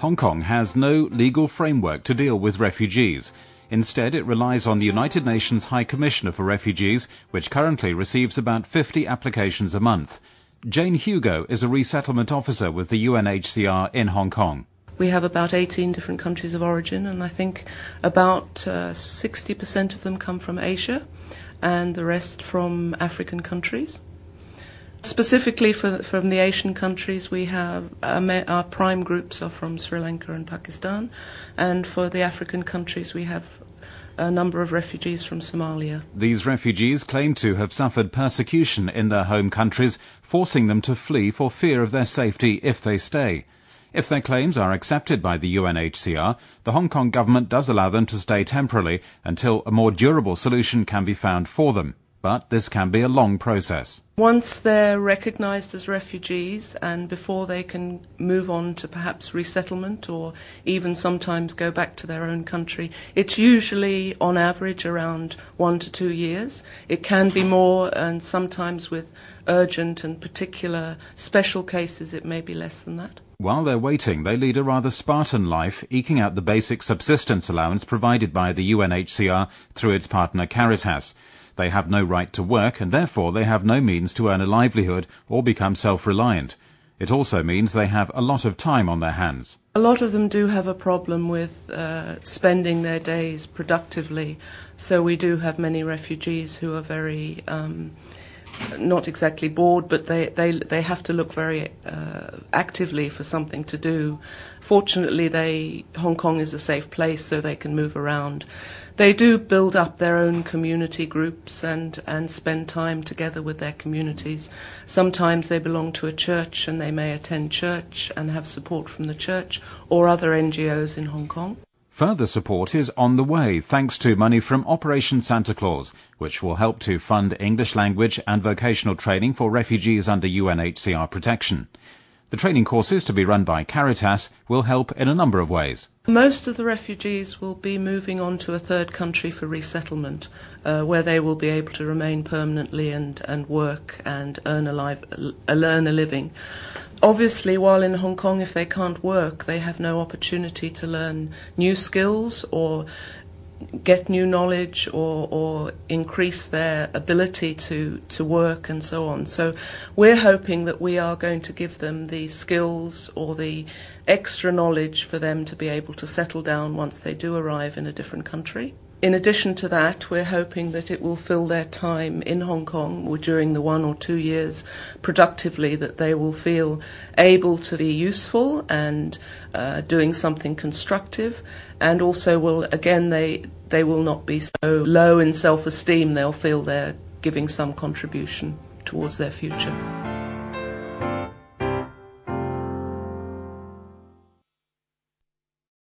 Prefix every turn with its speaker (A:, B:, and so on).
A: Hong Kong has no legal framework to deal with refugees. Instead, it relies on the United Nations High Commissioner for Refugees, which currently receives about 50 applications a month. Jane Hugo is a resettlement officer with the UNHCR in Hong Kong.
B: We have about 18 different countries of origin, and I think about uh, 60% of them come from Asia and the rest from African countries. Specifically for, from the Asian countries, we have uh, our, our prime groups are from Sri Lanka and Pakistan, and for the African countries, we have a number of refugees from Somalia.
A: These refugees claim to have suffered persecution in their home countries, forcing them to flee for fear of their safety if they stay. If their claims are accepted by the UNHCR, the Hong Kong government does allow them to stay temporarily until a more durable solution can be found for them but this can be a long process.
B: Once they're recognised as refugees and before they can move on to perhaps resettlement or even sometimes go back to their own country, it's usually on average around one to two years. It can be more, and sometimes with urgent and particular special cases, it may be less than that.
A: While they're waiting, they lead a rather Spartan life, eking out the basic subsistence allowance provided by the UNHCR through its partner Caritas. They have no right to work, and therefore they have no means to earn a livelihood or become self-reliant. It also means they have a lot of time on their hands.
B: A lot of them do have a problem with uh, spending their days productively, so we do have many refugees who are very um, not exactly bored, but they, they, they have to look very uh, actively for something to do. Fortunately, they, Hong Kong is a safe place, so they can move around. They do build up their own community groups and, and spend time together with their communities. Sometimes they belong to a church and they may attend church and have support from the church or other NGOs in Hong Kong.
A: Further support is on the way thanks to money from Operation Santa Claus, which will help to fund English language and vocational training for refugees under UNHCR protection. The training courses to be run by Caritas will help in a number of ways.
B: Most of the refugees will be moving on to a third country for resettlement, uh, where they will be able to remain permanently and, and work and earn a, life, earn a living obviously, while in Hong Kong, if they can't work, they have no opportunity to learn new skills or get new knowledge or, or increase their ability to, to work and so on. So we're hoping that we are going to give them the skills or the extra knowledge for them to be able to settle down once they do arrive in a different country. In addition to that, we're hoping that it will fill their time in Hong Kong or during the one or two years productively, that they will feel able to be useful and uh, doing something constructive, and also will, again, they, they will not be so low in self esteem, they'll feel they're giving some contribution towards their future.